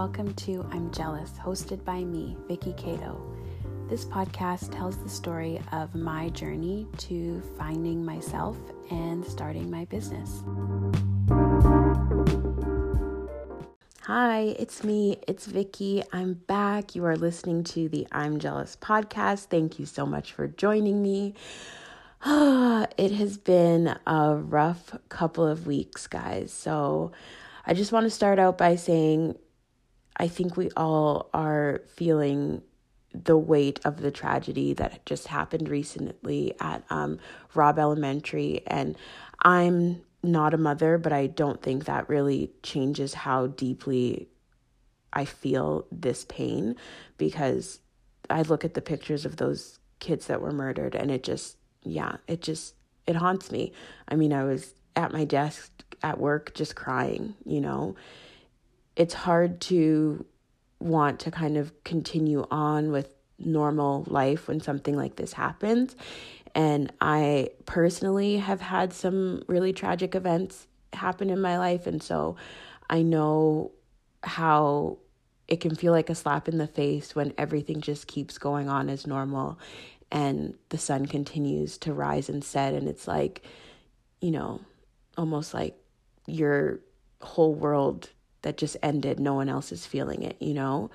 welcome to I'm Jealous, hosted by me, Vicky Cato. This podcast tells the story of my journey to finding myself and starting my business. Hi, it's me, it's Vicky. I'm back. You are listening to the I'm Jealous podcast. Thank you so much for joining me. it has been a rough couple of weeks, guys. So, I just want to start out by saying I think we all are feeling the weight of the tragedy that just happened recently at um, Robb Elementary. And I'm not a mother, but I don't think that really changes how deeply I feel this pain because I look at the pictures of those kids that were murdered and it just, yeah, it just, it haunts me. I mean, I was at my desk at work just crying, you know. It's hard to want to kind of continue on with normal life when something like this happens. And I personally have had some really tragic events happen in my life. And so I know how it can feel like a slap in the face when everything just keeps going on as normal and the sun continues to rise and set. And it's like, you know, almost like your whole world that just ended, no one else is feeling it, you know?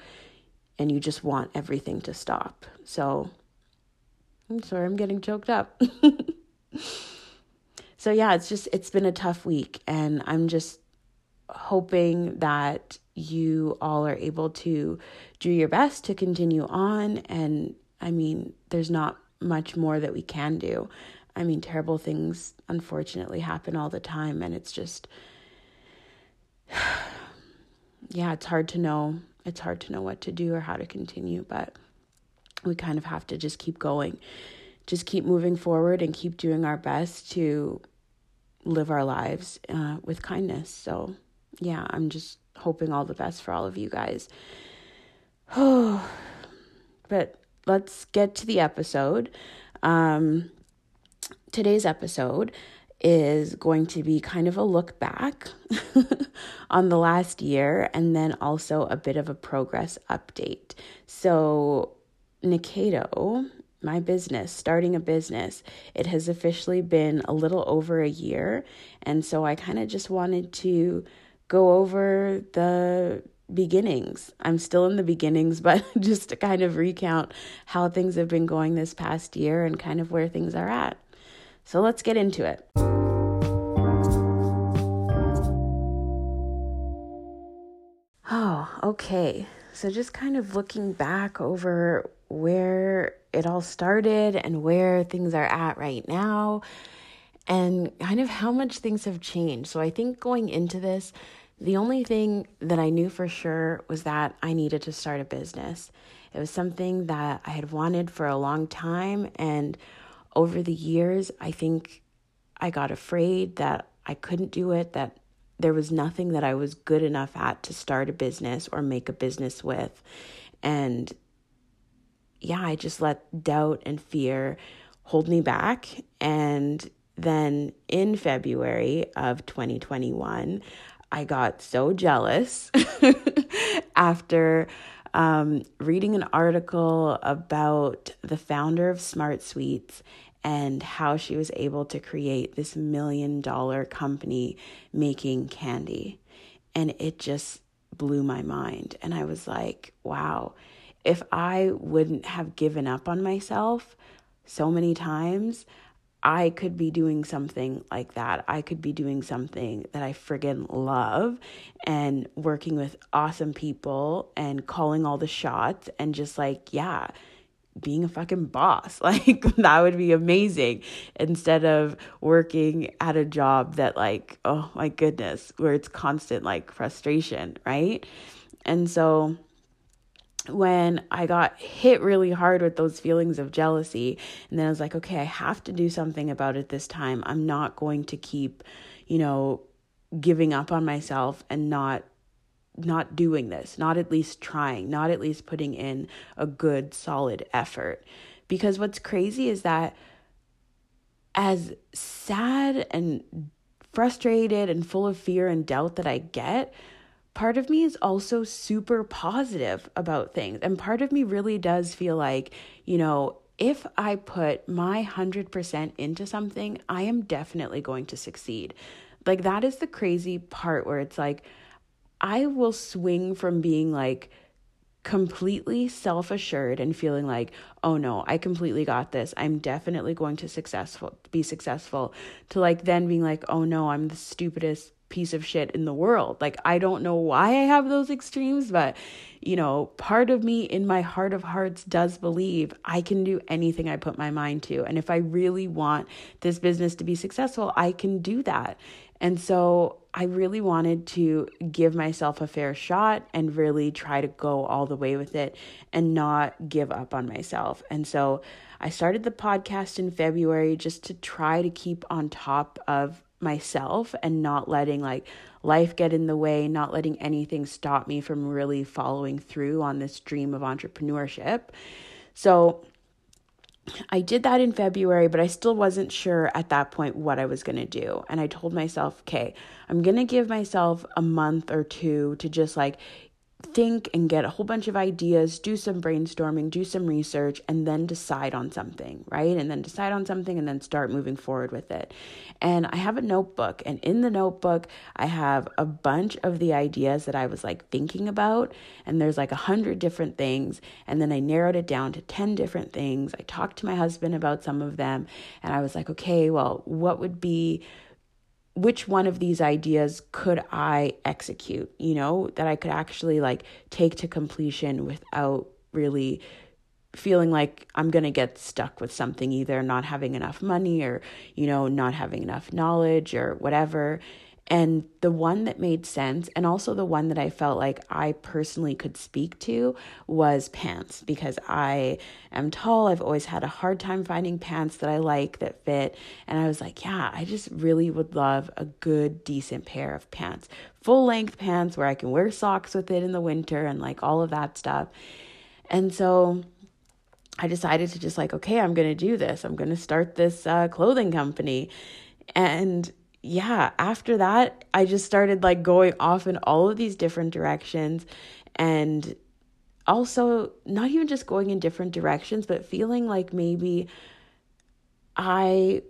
And you just want everything to stop. So I'm sorry, I'm getting choked up. so yeah, it's just it's been a tough week and I'm just hoping that you all are able to do your best to continue on and I mean, there's not much more that we can do. I mean, terrible things unfortunately happen all the time, and it's just, yeah, it's hard to know. It's hard to know what to do or how to continue, but we kind of have to just keep going, just keep moving forward and keep doing our best to live our lives uh, with kindness. So, yeah, I'm just hoping all the best for all of you guys. Oh, but let's get to the episode. Um, today's episode is going to be kind of a look back on the last year and then also a bit of a progress update. So, Nikato, my business, starting a business, it has officially been a little over a year. And so I kind of just wanted to go over the beginnings. I'm still in the beginnings, but just to kind of recount how things have been going this past year and kind of where things are at. So let's get into it. Oh, okay. So just kind of looking back over where it all started and where things are at right now and kind of how much things have changed. So I think going into this, the only thing that I knew for sure was that I needed to start a business. It was something that I had wanted for a long time and over the years, I think I got afraid that I couldn't do it, that there was nothing that I was good enough at to start a business or make a business with. And yeah, I just let doubt and fear hold me back. And then in February of 2021, I got so jealous after um, reading an article about the founder of Smart Sweets and how she was able to create this million dollar company making candy. And it just blew my mind. And I was like, wow, if I wouldn't have given up on myself so many times, I could be doing something like that. I could be doing something that I friggin' love and working with awesome people and calling all the shots and just like, yeah, being a fucking boss. Like that would be amazing instead of working at a job that like, oh my goodness, where it's constant like frustration, right? And so when I got hit really hard with those feelings of jealousy, and then I was like, okay, I have to do something about it this time. I'm not going to keep, you know, giving up on myself and not not doing this, not at least trying, not at least putting in a good, solid effort. Because what's crazy is that as sad and frustrated and full of fear and doubt that I get, part of me is also super positive about things. And part of me really does feel like, you know, if I put my 100% into something, I am definitely going to succeed. Like, that is the crazy part where it's like, I will swing from being like, completely self assured and feeling like, oh no, I completely got this. I'm definitely going to successful be successful to like then being like, oh no, I'm the stupidest piece of shit in the world. Like, I don't know why I have those extremes, but you know, part of me in my heart of hearts does believe I can do anything I put my mind to. And if I really want this business to be successful, I can do that. And so I really wanted to give myself a fair shot and really try to go all the way with it and not give up on myself. And so I started the podcast in February just to try to keep on top of myself and not letting like life get in the way, not letting anything stop me from really following through on this dream of entrepreneurship. So I did that in February, but I still wasn't sure at that point what I was going to do. And I told myself, okay, I'm going to give myself a month or two to just like think and get a whole bunch of ideas, do some brainstorming, do some research, and then decide on something, right? And then decide on something and then start moving forward with it. And I have a notebook, and in the notebook, I have a bunch of the ideas that I was like thinking about. And there's like a hundred different things. And then I narrowed it down to 10 different things. I talked to my husband about some of them, and I was like, okay, well, what would be which one of these ideas could I execute, you know, that I could actually like take to completion without really feeling like I'm going to get stuck with something either not having enough money or you know not having enough knowledge or whatever and the one that made sense, and also the one that I felt like I personally could speak to, was pants because I am tall. I've always had a hard time finding pants that I like that fit. And I was like, yeah, I just really would love a good, decent pair of pants, full length pants where I can wear socks with it in the winter and like all of that stuff. And so I decided to just like, okay, I'm going to do this. I'm going to start this uh, clothing company. And yeah, after that, I just started like going off in all of these different directions and also not even just going in different directions, but feeling like maybe I,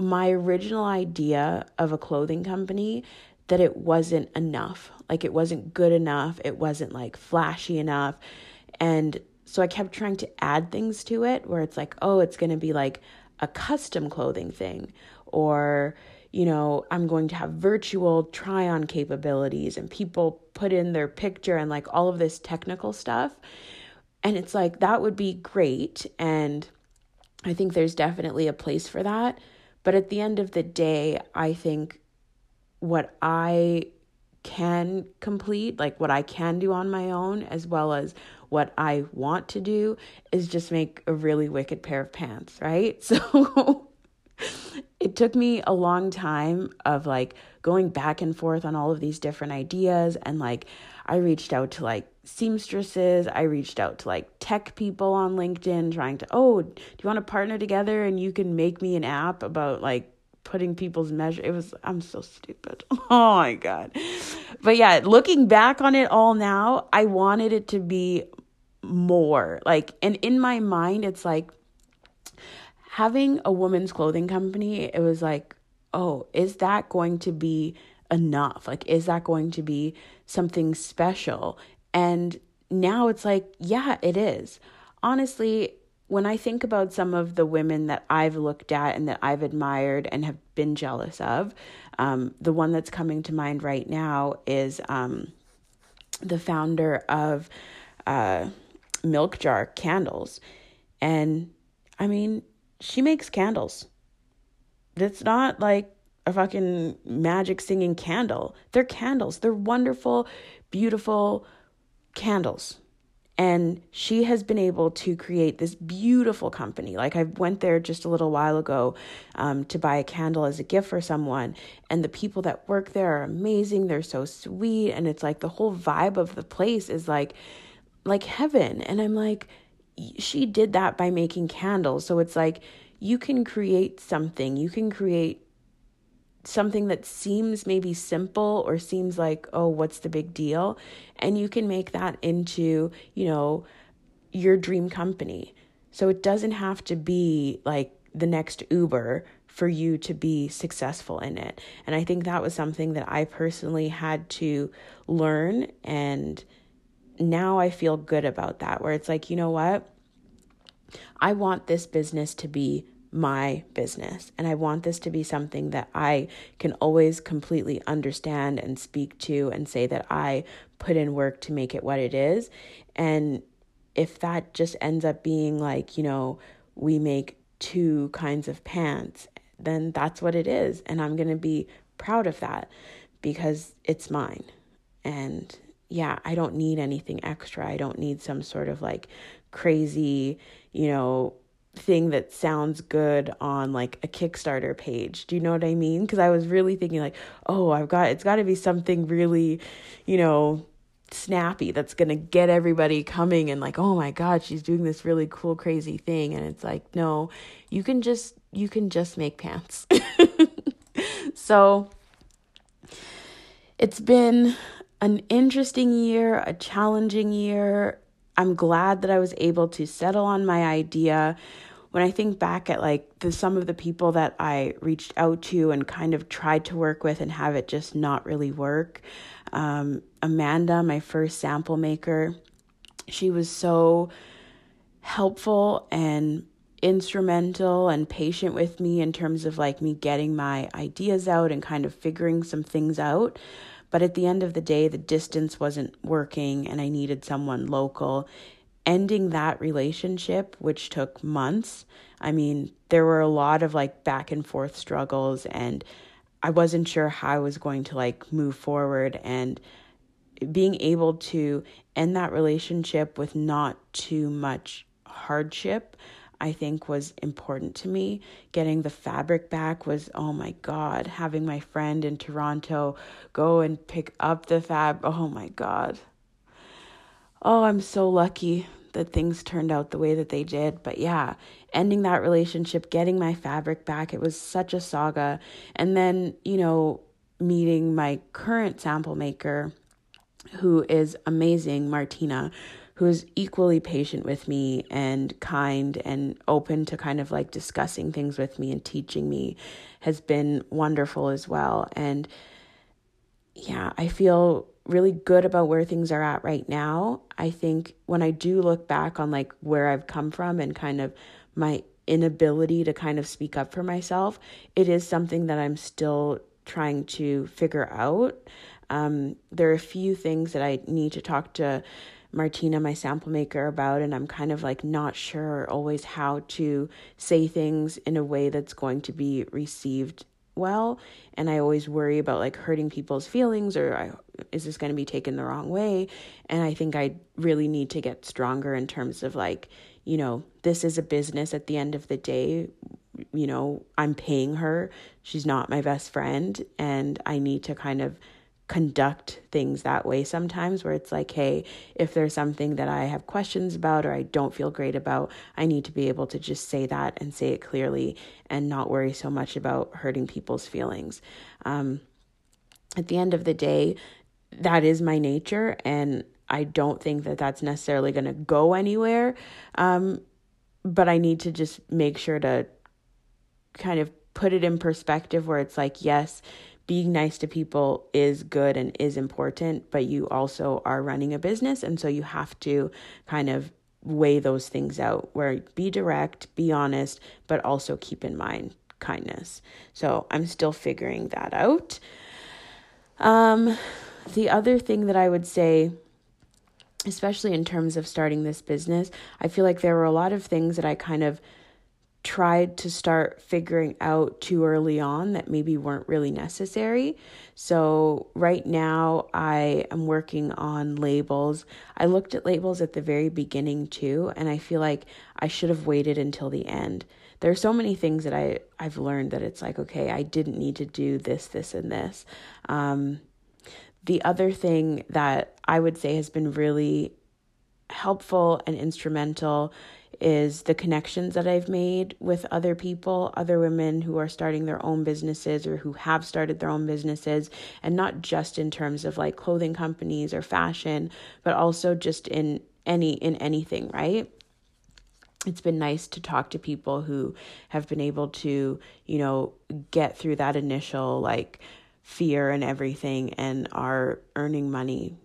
my original idea of a clothing company, that it wasn't enough. Like it wasn't good enough. It wasn't like flashy enough. And so I kept trying to add things to it where it's like, oh, it's going to be like a custom clothing thing or you know, I'm going to have virtual try on capabilities and people put in their picture and like all of this technical stuff. And it's like that would be great. And I think there's definitely a place for that. But at the end of the day, I think what I can complete, like what I can do on my own, as well as what I want to do, is just make a really wicked pair of pants, right? So it took me a long time of like going back and forth on all of these different ideas and like I reached out to like seamstresses, I reached out to like tech people on LinkedIn trying to, "Oh, do you want to partner together and you can make me an app about like putting people's measure it was I'm so stupid. Oh my god. But yeah, looking back on it all now, I wanted it to be more. Like and in my mind it's like having a woman's clothing company, it was like, oh, is that going to be enough? Like, is that going to be something special? And now it's like, yeah, it is. Honestly, when I think about some of the women that I've looked at and that I've admired and have been jealous of, um, the one that's coming to mind right now is um, the founder of uh, Milk Jar Candles. And I mean, she makes candles. It's not like a fucking magic singing candle. They're candles. They're wonderful, beautiful candles. And she has been able to create this beautiful company. Like I went there just a little while ago um, to buy a candle as a gift for someone, and the people that work there are amazing. They're so sweet, and it's like the whole vibe of the place is like, like heaven. And I'm like, she did that by making candles. So it's like you can create something, you can create something that seems maybe simple or seems like, oh, what's the big deal? And you can make that into, you know, your dream company. So it doesn't have to be like the next Uber for you to be successful in it. And I think that was something that I personally had to learn. And now I feel good about that, where it's like, you know what? I want this business to be my business. And I want this to be something that I can always completely understand and speak to and say that I put in work to make it what it is. And if that just ends up being like, you know, we make two kinds of pants, then that's what it is. And I'm going to be proud of that because it's mine. And yeah, I don't need anything extra. I don't need some sort of like crazy, you know, thing that sounds good on like a Kickstarter page. Do you know what I mean? Because I was really thinking like, oh, I've got it's got to be something really, you know, snappy that's going to get everybody coming and like, oh my god, she's doing this really cool crazy thing and it's like, no, you can just you can just make pants. so it's been an interesting year, a challenging year. I'm glad that I was able to settle on my idea. When I think back at like the some of the people that I reached out to and kind of tried to work with and have it just not really work, um, Amanda, my first sample maker, she was so helpful and instrumental and patient with me in terms of like me getting my ideas out and kind of figuring some things out. But at the end of the day, the distance wasn't working and I needed someone local. Ending that relationship, which took months, I mean, there were a lot of like back and forth struggles and I wasn't sure how I was going to like move forward and being able to end that relationship with not too much hardship I think was important to me. Getting the fabric back was, oh my God, having my friend in Toronto go and pick up the fab. Oh my God. Oh, I'm so lucky that things turned out the way that they did. But yeah, ending that relationship, getting my fabric back, it was such a saga. And then, you know, meeting my current sample maker, who is amazing, Martina, who is equally patient with me and kind and open to kind of like discussing things with me and teaching me has been wonderful as well. And yeah, I feel really good about where things are at right now. I think when I do look back on like where I've come from and kind of my inability to kind of speak up for myself, it is something that I'm still trying to figure out. Um, there are a few things that I need to talk to Martina, my sample maker, about, and I'm kind of like not sure always how to say things in a way that's going to be received well. And I always worry about like hurting people's feelings or I, is this going to be taken the wrong way? And I think I really need to get stronger in terms of like, you know, this is a business at the end of the day. You know, I'm paying her. She's not my best friend. And I need to kind of conduct things that way sometimes where it's like hey if there's something that i have questions about or i don't feel great about i need to be able to just say that and say it clearly and not worry so much about hurting people's feelings. Um, at the end of the day that is my nature and i don't think that that's necessarily going to go anywhere. Um, but i need to just make sure to kind of put it in perspective where it's like yes being nice to people is good and is important, but you also are running a business. And so you have to kind of weigh those things out where be direct, be honest, but also keep in mind kindness. So I'm still figuring that out. Um, the other thing that I would say, especially in terms of starting this business, I feel like there were a lot of things that I kind of tried to start figuring out too early on that maybe weren't really necessary. So, right now, I am working on labels. I looked at labels at the very beginning too, and I feel like I should have waited until the end. There are so many things that I, I've learned that it's like, okay, I didn't need to do this, this, and this. Um, the other thing that I would say has been really helpful and instrumental is the connections that I've made with other people, other women who are starting their own businesses or who have started their own businesses, and not just in terms of like clothing companies or fashion, but also just in any in anything, right? It's been nice to talk to people who have been able to, you know, get through that initial like fear and everything and are earning money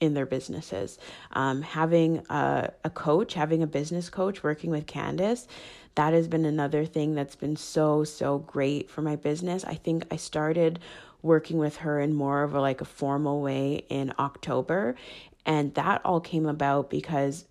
in their businesses. Um, having a, a coach, having a business coach, working with Candace, that has been another thing that's been so, so great for my business. I think I started working with her in more of a like a formal way in October. And that all came about because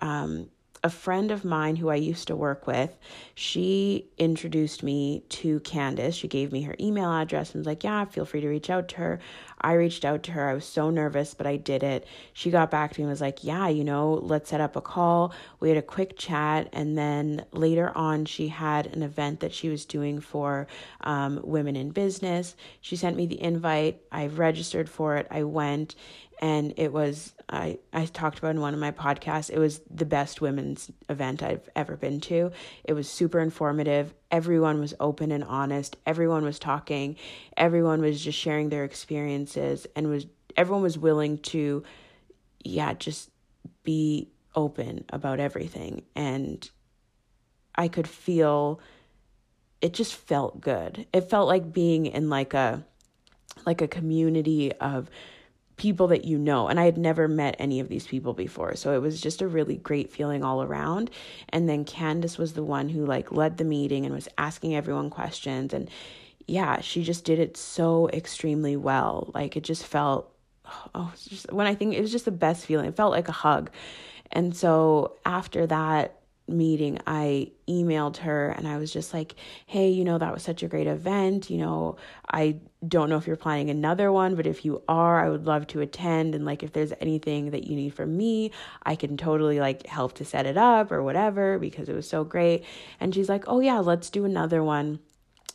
um, a friend of mine who I used to work with, she introduced me to Candace. She gave me her email address and was like, Yeah, feel free to reach out to her. I reached out to her. I was so nervous, but I did it. She got back to me and was like, Yeah, you know, let's set up a call. We had a quick chat. And then later on, she had an event that she was doing for um, women in business. She sent me the invite. I registered for it. I went and it was I I talked about in one of my podcasts. It was the best women's event I've ever been to. It was super informative. Everyone was open and honest. Everyone was talking. Everyone was just sharing their experiences and was everyone was willing to yeah, just be open about everything and I could feel it just felt good. It felt like being in like a like a community of people that you know. And I had never met any of these people before. So it was just a really great feeling all around. And then Candace was the one who like led the meeting and was asking everyone questions. And yeah, she just did it so extremely well. Like it just felt, oh, just, when I think it was just the best feeling. It felt like a hug. And so after that, meeting, I emailed her and I was just like, hey, you know, that was such a great event. You know, I don't know if you're planning another one, but if you are, I would love to attend. And like, if there's anything that you need from me, I can totally like help to set it up or whatever because it was so great. And she's like, oh, yeah, let's do another one.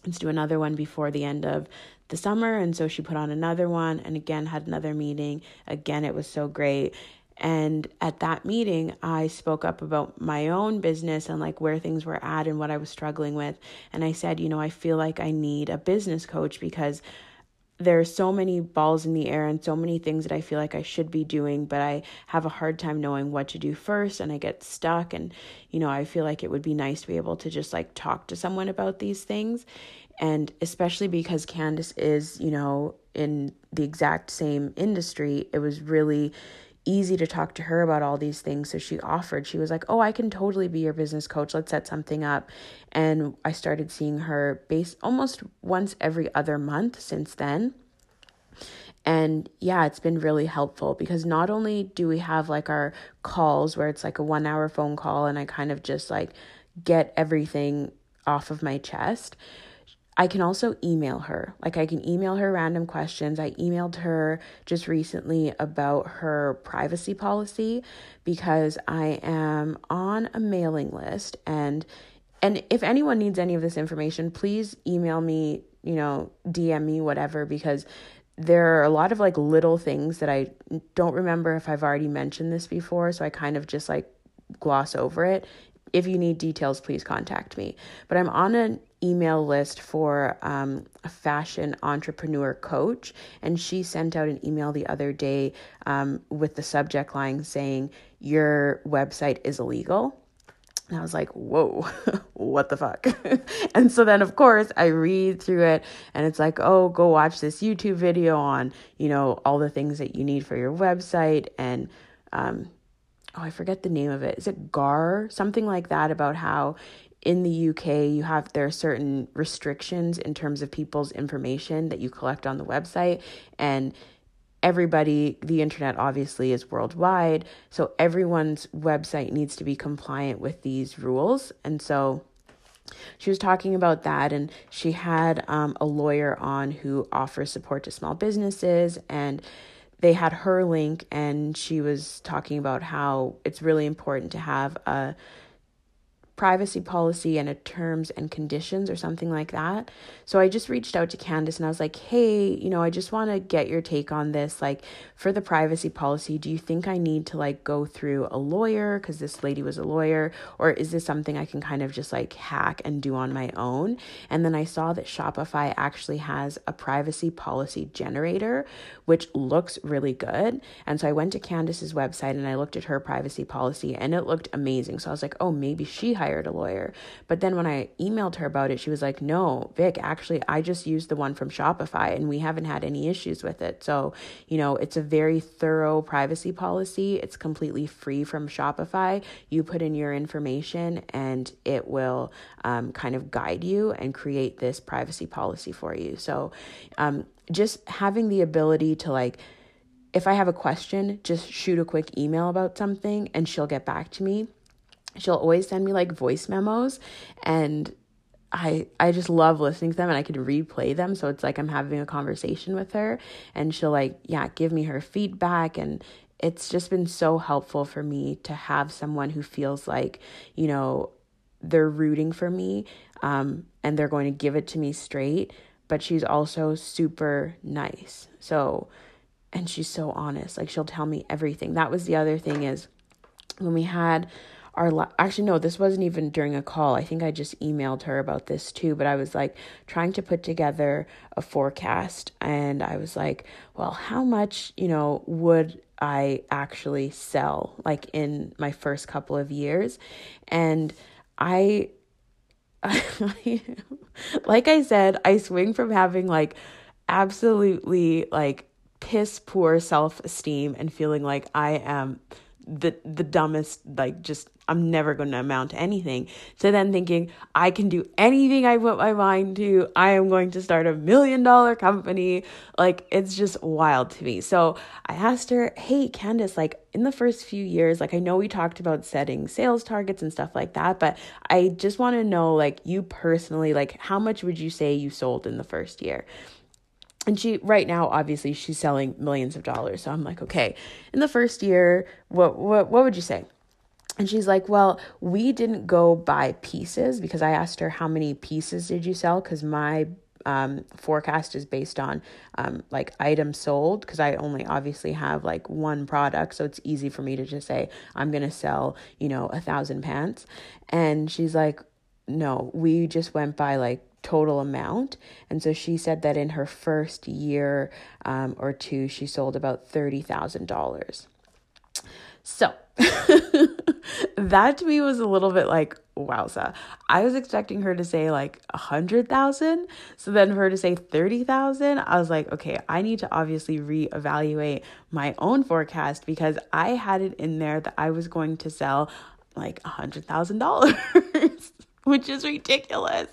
Let's do another one before the end of the summer. And so she put on another one and again had another meeting. Again, it was so great. And at that meeting, I spoke up about my own business and like where things were at and what I was struggling with. And I said, you know, I feel like I need a business coach because there are so many balls in the air and so many things that I feel like I should be doing, but I have a hard time knowing what to do first and I get stuck. And, you know, I feel like it would be nice to be able to just like talk to someone about these things. And especially because Candace is, you know, in the exact same industry, it was really easy to talk to her about all these things. So she offered, she was like, Oh, I can totally be your business coach. Let's set something up. And I started seeing her base almost once every other month since then. And yeah, it's been really helpful because not only do we have like our calls where it's like a one hour phone call and I kind of just like get everything off of my chest, I can also email her. Like, I can email her random questions. I emailed her just recently about her privacy policy because I am on a mailing list. And and if anyone needs any of this information, please email me, you know, DM me, whatever, because there are a lot of like little things that I don't remember if I've already mentioned this before. So I kind of just like gloss over it. If you need details, please contact me. But I'm on an email list for um, a fashion entrepreneur coach, and she sent out an email the other day um, with the subject line saying, Your website is illegal. And I was like, whoa, what the fuck? and so then, of course, I read through it and it's like, oh, go watch this YouTube video on, you know, all the things that you need for your website. And, um, oh, I forget the name of it. Is it GAR? Something like that about how in the UK, you have there are certain restrictions in terms of people's information that you collect on the website, and everybody, the internet obviously is worldwide, so everyone's website needs to be compliant with these rules, and so. She was talking about that, and she had um, a lawyer on who offers support to small businesses, and they had her link, and she was talking about how it's really important to have a privacy policy and a terms and conditions or something like that. So I just reached out to Candace and I was like, hey, you know, I just want to get your take on this. Like, for the privacy policy, do you think I need to like go through a lawyer? Because this lady was a lawyer, or is this something I can kind of just like hack and do on my own? And then I saw that Shopify actually has a privacy policy generator, which looks really good. And so I went to Candace's website and I looked at her privacy policy and it looked amazing. So I was like, oh, maybe she hired a lawyer. But then when I emailed her about it, she was like, no, Vic, actually, I just used the one from Shopify and we haven't had any issues with it. So, you know, it's a very thorough privacy policy. It's completely free from Shopify. You put in your information and it will um, kind of guide you and create this privacy policy for you. So, um, just having the ability to like, if I have a question, just shoot a quick email about something and she'll get back to me she'll always send me like voice memos and I I just love listening to them and I can replay them so it's like I'm having a conversation with her and she'll like yeah give me her feedback and it's just been so helpful for me to have someone who feels like you know they're rooting for me um, and they're going to give it to me straight but she's also super nice. So and she's so honest. Like she'll tell me everything. That was the other thing is when we had our la- actually no this wasn't even during a call. I think i just emailed her about this too but i was like trying to put together a forecast and i was like well how much you know would i actually sell like in my first couple of years? And i like i said i swing from having like absolutely like piss poor self-esteem and feeling like i am the the dumbest like just I'm never going to amount to anything. So then thinking I can do anything I put my mind to. I am going to start a million dollar company. Like it's just wild to me. So I asked her, "Hey Candace, like in the first few years, like I know we talked about setting sales targets and stuff like that, but I just want to know like you personally, like how much would you say you sold in the first year?" And she right now obviously she's selling millions of dollars so i'm like okay in the first year what what what would you say and she's like well we didn't go by pieces because i asked her how many pieces did you sell because my um, forecast is based on um, like items sold because I only obviously have like one product. So it's easy for me to just say, I'm to sell, you know, a thousand pants. And she's like, no, we just went by like total amount. And so she said that in her first year um, or two, she sold about $30,000. So that to me was a little bit like, wowza. I was expecting her to say like a hundred thousand. So then for her to say 30,000, I was like, okay, I need to obviously reevaluate my own forecast because I had it in there that I was going to sell like a hundred thousand dollars. which is ridiculous.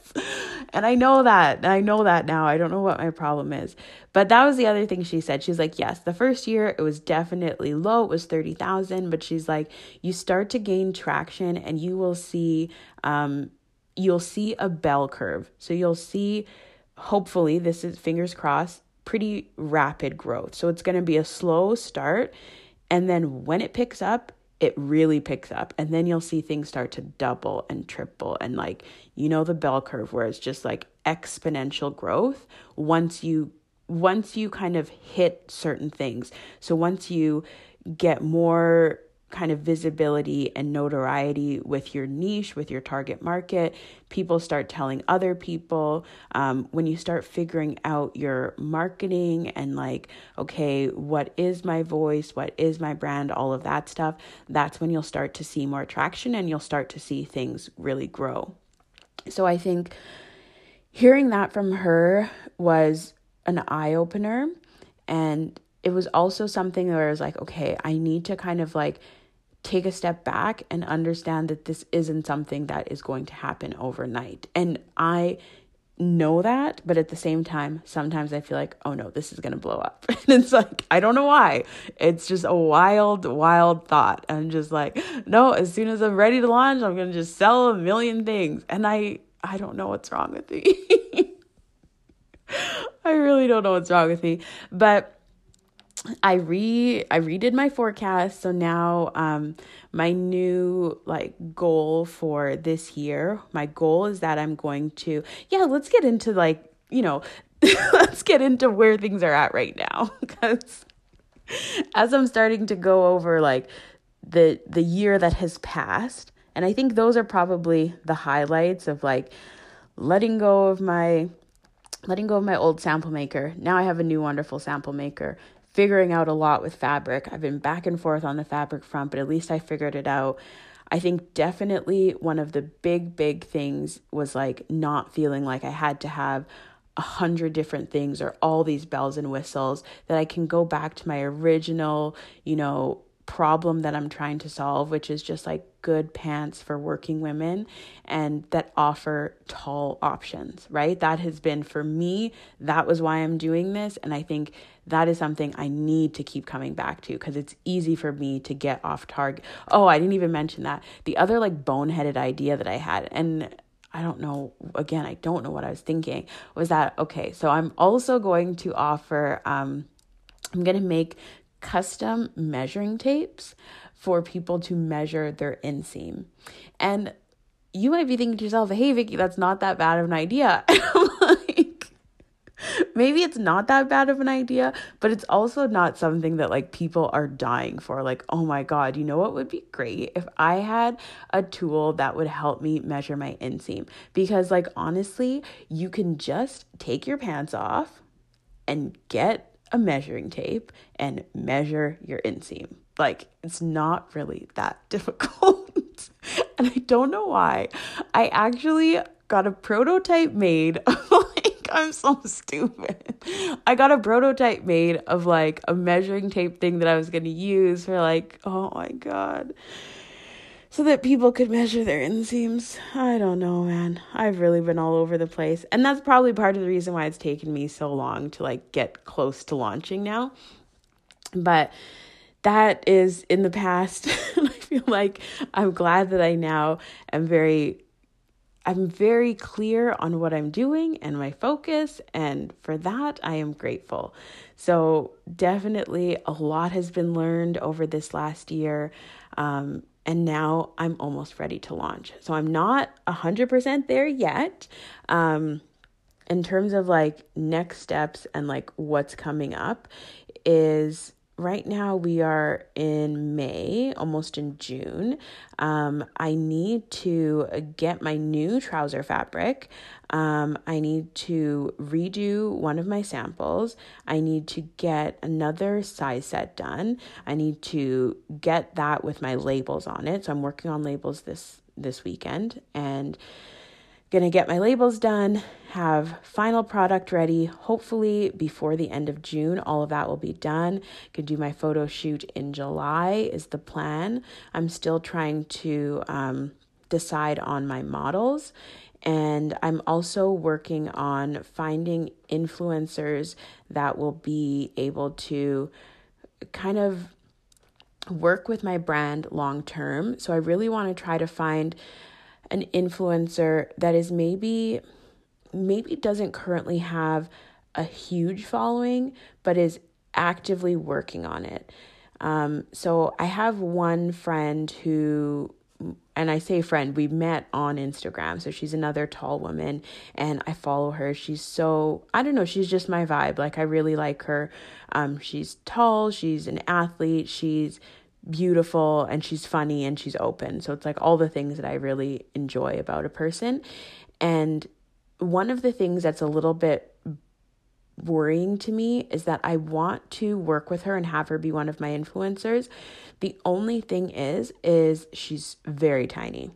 And I know that. I know that now. I don't know what my problem is. But that was the other thing she said. She's like, "Yes, the first year it was definitely low. It was 30,000, but she's like, you start to gain traction and you will see um you'll see a bell curve. So you'll see hopefully this is fingers crossed pretty rapid growth. So it's going to be a slow start and then when it picks up, it really picks up. And then you'll see things start to double and triple. And like you know the bell curve where it's just like exponential growth once you once you kind of hit certain things. So once you get more kind of visibility and notoriety with your niche, with your target market. People start telling other people. Um, when you start figuring out your marketing and like, okay, what is my voice? What is my brand? All of that stuff. That's when you'll start to see more traction and you'll start to see things really grow. So I think hearing that from her was an eye opener. And it was also something where I was like, okay, I need to kind of like take a step back and understand that this isn't something that is going to happen overnight. And I know that, but at the same time, sometimes I feel like, oh no, this is going to blow up. and it's like, I don't know why. It's just a wild, wild thought. I'm just like, no, as soon as I'm ready to launch, I'm going to just sell a million things. And I, I don't know what's wrong with me. I really don't know what's wrong with me. But I re I redid my forecast. So now um my new like goal for this year, my goal is that I'm going to yeah, let's get into like, you know, let's get into where things are at right now cuz as I'm starting to go over like the the year that has passed, and I think those are probably the highlights of like letting go of my letting go of my old sample maker. Now I have a new wonderful sample maker. Figuring out a lot with fabric. I've been back and forth on the fabric front, but at least I figured it out. I think definitely one of the big, big things was like not feeling like I had to have a hundred different things or all these bells and whistles, that I can go back to my original, you know, problem that I'm trying to solve, which is just like good pants for working women and that offer tall options, right? That has been for me, that was why I'm doing this. And I think that is something I need to keep coming back to because it's easy for me to get off target. Oh, I didn't even mention that. The other like boneheaded idea that I had, and I don't know, again, I don't know what I was thinking, was that okay, so I'm also going to offer, um, I'm going to make custom measuring tapes for people to measure their inseam. And you might be thinking to yourself, hey, Vicky, that's not that bad of an idea. like, maybe it's not that bad of an idea, but it's also not something that like people are dying for. Like, oh my God, you know what would be great if I had a tool that would help me measure my inseam? Because, like, honestly, you can just take your pants off and get a measuring tape and measure your inseam. Like, it's not really that difficult. and I don't know why. I actually got a prototype made like, I'm so stupid. I got a prototype made of like a measuring tape thing that I was going to use for like, oh my God so that people could measure their inseams. I don't know, man. I've really been all over the place. And that's probably part of the reason why it's taken me so long to like get close to launching now. But that is in the past. I feel like I'm glad that I now am very I'm very clear on what I'm doing and my focus, and for that, I am grateful. So, definitely, a lot has been learned over this last year. Um, and now I'm almost ready to launch. So I'm not 100% there yet. Um, in terms of like next steps and like what's coming up, is right now we are in May, almost in June. Um, I need to get my new trouser fabric. Um, I need to redo one of my samples. I need to get another size set done. I need to get that with my labels on it. So I'm working on labels this this weekend and Gonna get my labels done, have final product ready, hopefully before the end of June. All of that will be done. Could do my photo shoot in July, is the plan. I'm still trying to um, decide on my models. And I'm also working on finding influencers that will be able to kind of work with my brand long term. So I really want to try to find an influencer that is maybe maybe doesn't currently have a huge following but is actively working on it. Um, so I have one friend who and I say friend, we met on Instagram. So she's another tall woman and I follow her. She's so, I don't know, she's just my vibe. Like I really like her. Um, she's tall, she's an athlete, she's beautiful and she's funny and she's open. So it's like all the things that I really enjoy about a person. And one of the things that's a little bit worrying to me is that I want to work with her and have her be one of my influencers. The only thing is is she's very tiny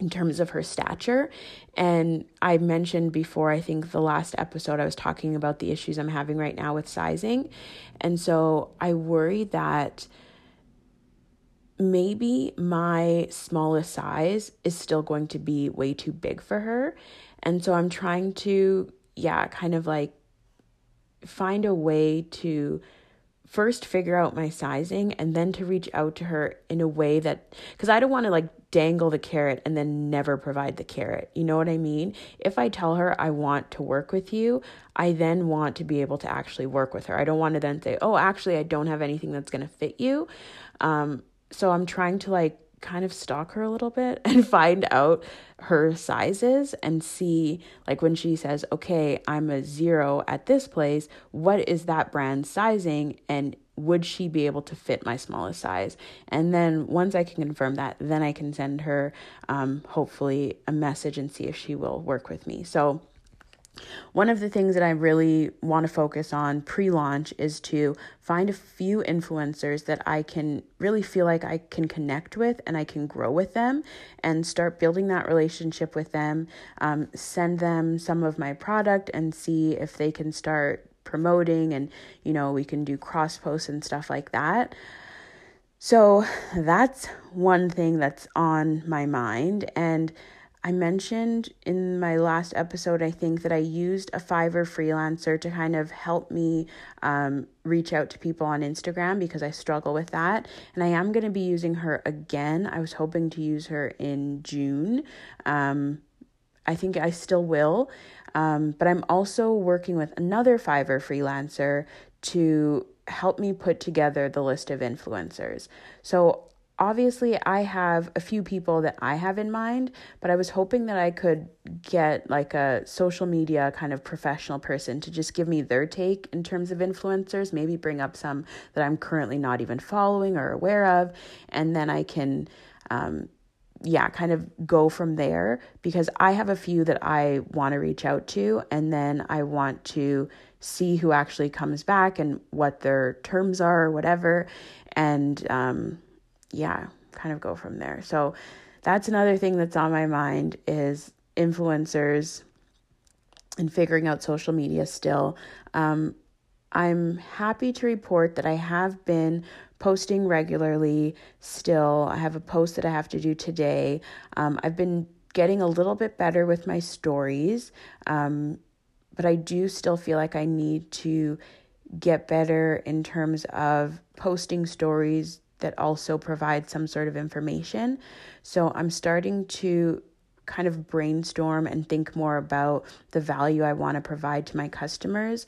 in terms of her stature. And I mentioned before, I think the last episode, I was talking about the issues I'm having right now with sizing. And so I worry that maybe my smallest size is still going to be way too big for her. And so I'm trying to, yeah, kind of like find a way to first figure out my sizing and then to reach out to her in a way that because I don't want to like dangle the carrot and then never provide the carrot. You know what I mean? If I tell her I want to work with you, I then want to be able to actually work with her. I don't want to then say, "Oh, actually I don't have anything that's going to fit you." Um so I'm trying to like kind of stalk her a little bit and find out her sizes and see like when she says okay i'm a zero at this place what is that brand sizing and would she be able to fit my smallest size? And then once i can confirm that then i can send her um, hopefully a message and see if she will work with me. So one of the things that I really want to focus on pre launch is to find a few influencers that I can really feel like I can connect with and I can grow with them and start building that relationship with them. Um, send them some of my product and see if they can start promoting and, you know, we can do cross posts and stuff like that. So that's one thing that's on my mind. And I mentioned in my last episode, I think that I used a Fiverr freelancer to kind of help me um, reach out to people on Instagram because I struggle with that. And I am going to be using her again. I was hoping to use her in June. Um, I think I still will. Um, but I'm also working with another Fiverr freelancer to help me put together the list of influencers. So obviously I have a few people that I have in mind, but I was hoping that I could get like a social media kind of professional person to just give me their take in terms of influencers, maybe bring up some that I'm currently not even following or aware of, and then I can um yeah, kind of go from there because I have a few that I want to reach out to and then I want to see who actually comes back and what their terms are or whatever and um yeah, kind of go from there. So that's another thing that's on my mind is influencers and figuring out social media still. Um, I'm happy to report that I have been posting regularly still. I have a post that I have to do today. Um, I've been getting a little bit better with my stories, um, but I do still feel like I need to get better in terms of posting stories that also provide some sort of information. So I'm starting to kind of brainstorm and think more about the value I want to provide to my customers.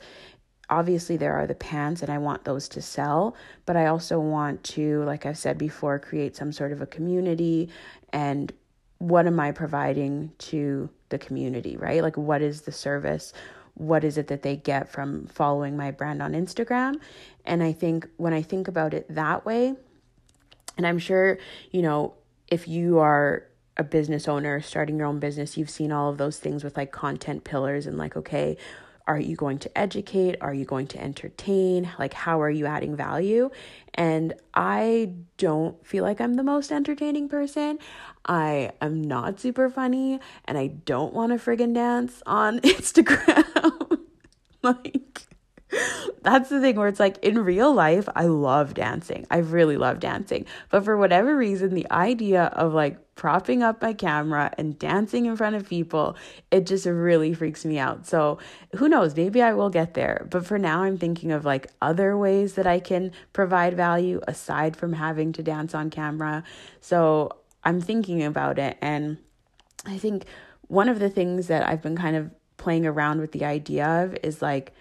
Obviously, there are the pants, and I want those to sell, but I also want to, like I've said before, create some sort of a community. And what am I providing to the community, right? Like, what is the service? What is it that they get from following my brand on Instagram? And I think when I think about it that way, and I'm sure, you know, if you are a business owner starting your own business, you've seen all of those things with like content pillars and like, okay, are you going to educate? Are you going to entertain? Like, how are you adding value? And I don't feel like I'm the most entertaining person. I am not super funny and I don't want to friggin' dance on Instagram. like, that's the thing where it's like in real life, I love dancing. I really love dancing. But for whatever reason, the idea of like propping up my camera and dancing in front of people, it just really freaks me out. So who knows? Maybe I will get there. But for now, I'm thinking of like other ways that I can provide value aside from having to dance on camera. So I'm thinking about it. And I think one of the things that I've been kind of playing around with the idea of is like,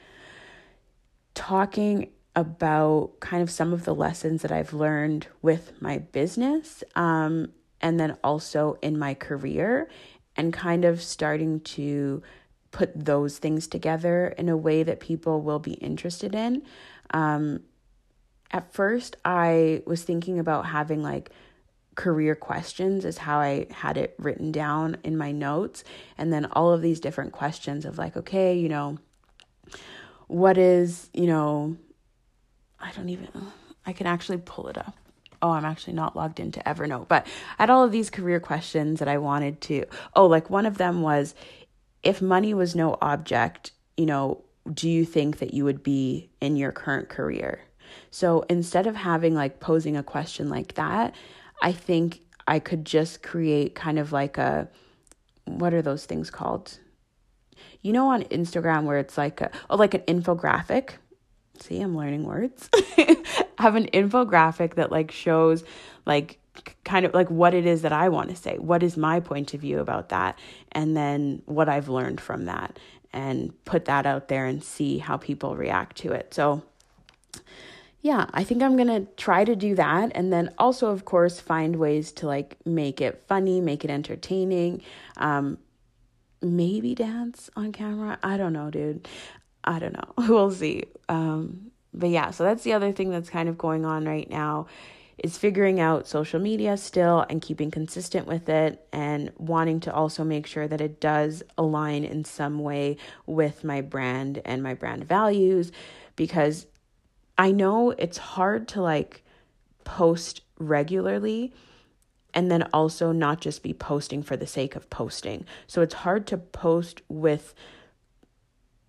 talking about kind of some of the lessons that I've learned with my business um, and then also in my career and kind of starting to put those things together in a way that people will be interested in. Um, at first, I was thinking about having like career questions, is how I had it written down in my notes. And then all of these different questions of like, okay, you know, what is, you know, I don't even, I can actually pull it up. Oh, I'm actually not logged into Evernote, but I had all of these career questions that I wanted to. Oh, like one of them was if money was no object, you know, do you think that you would be in your current career? So instead of having like posing a question like that, I think I could just create kind of like a what are those things called? You know on Instagram where it's like a oh like an infographic see, I'm learning words. have an infographic that like shows like kind of like what it is that I want to say. What is my point of view about that? And then what I've learned from that and put that out there and see how people react to it. So, yeah, I think I'm going to try to do that. And then also, of course, find ways to like make it funny, make it entertaining. Um, maybe dance on camera. I don't know, dude. I don't know. We'll see. Um, but yeah, so that's the other thing that's kind of going on right now is figuring out social media still and keeping consistent with it and wanting to also make sure that it does align in some way with my brand and my brand values because I know it's hard to like post regularly and then also not just be posting for the sake of posting. So it's hard to post with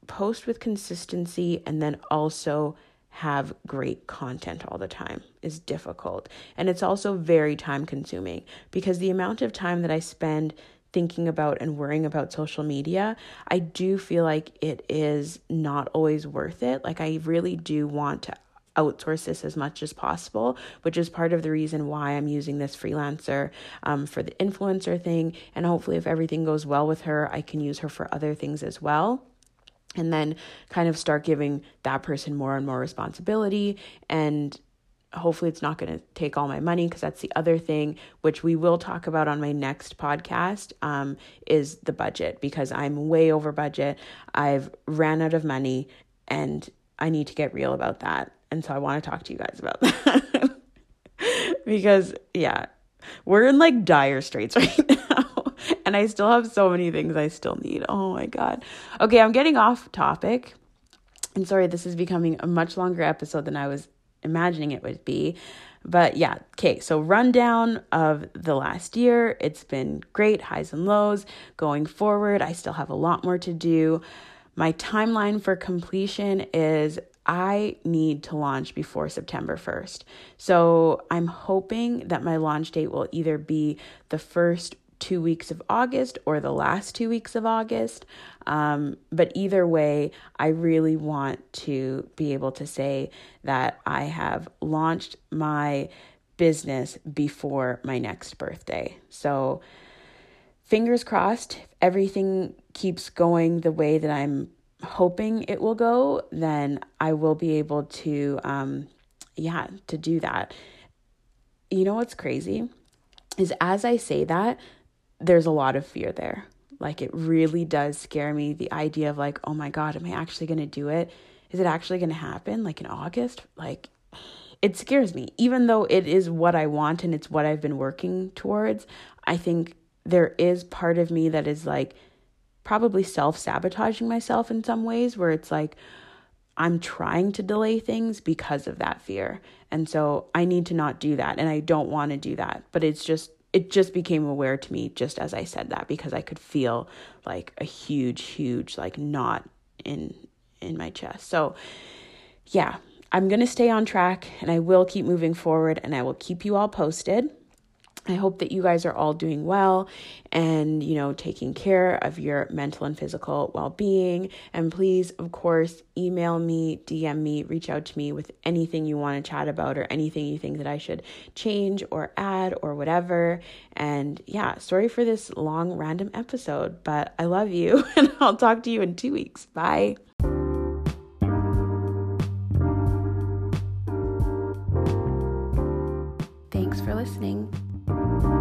post with consistency and then also have great content all the time is difficult. And it's also very time consuming because the amount of time that I spend thinking about and worrying about social media, I do feel like it is not always worth it. Like, I really do want to outsource this as much as possible, which is part of the reason why I'm using this freelancer um, for the influencer thing. And hopefully, if everything goes well with her, I can use her for other things as well. And then kind of start giving that person more and more responsibility. And hopefully it's not going to take all my money because that's the other thing which we will talk about on my next podcast um, is the budget because i'm way over budget. I've ran out of money and i need to get real about that and so i want to talk to you guys about that because yeah we're in like dire straits right now and I still have so many things I still need. Oh my God. Okay, I'm getting off topic. And sorry, this is becoming a much longer episode than I was imagining it would be. But yeah, okay, so rundown of the last year. It's been great, highs and lows. Going forward, I still have a lot more to do. My timeline for completion is I need to launch before September 1st. So I'm hoping that my launch date will either be the first two weeks of August or the last two weeks of August. Um, but either way, I really want to be able to say that I have launched my business before my next birthday. So, fingers crossed, everything keeps going the way that I'm hoping it will go, then I will be able to, um, yeah, to do that. You know what's crazy? Is as I say that, there's a lot of fear there. Like it really does scare me the idea of like, oh my God, am I actually going to do it? Is it actually going to happen like in August? Like it scares me. Even though it is what I want and it's what I've been working towards, I think there is part of me that is like probably self sabotaging myself in some ways where it's like, I'm trying to delay things because of that fear. And so I need to not do that. And I don't want to do that. But it's just it just became aware to me just as I said that because I could feel like a huge, huge like knot in in my chest. So yeah, I'm gonna stay on track and I will keep moving forward and I will keep you all posted. I hope that you guys are all doing well and, you know, taking care of your mental and physical well being. And please, of course, email me, DM me, reach out to me with anything you want to chat about or anything you think that I should change or add or whatever. And yeah, sorry for this long, random episode, but I love you and I'll talk to you in two weeks. Bye. Thanks for listening you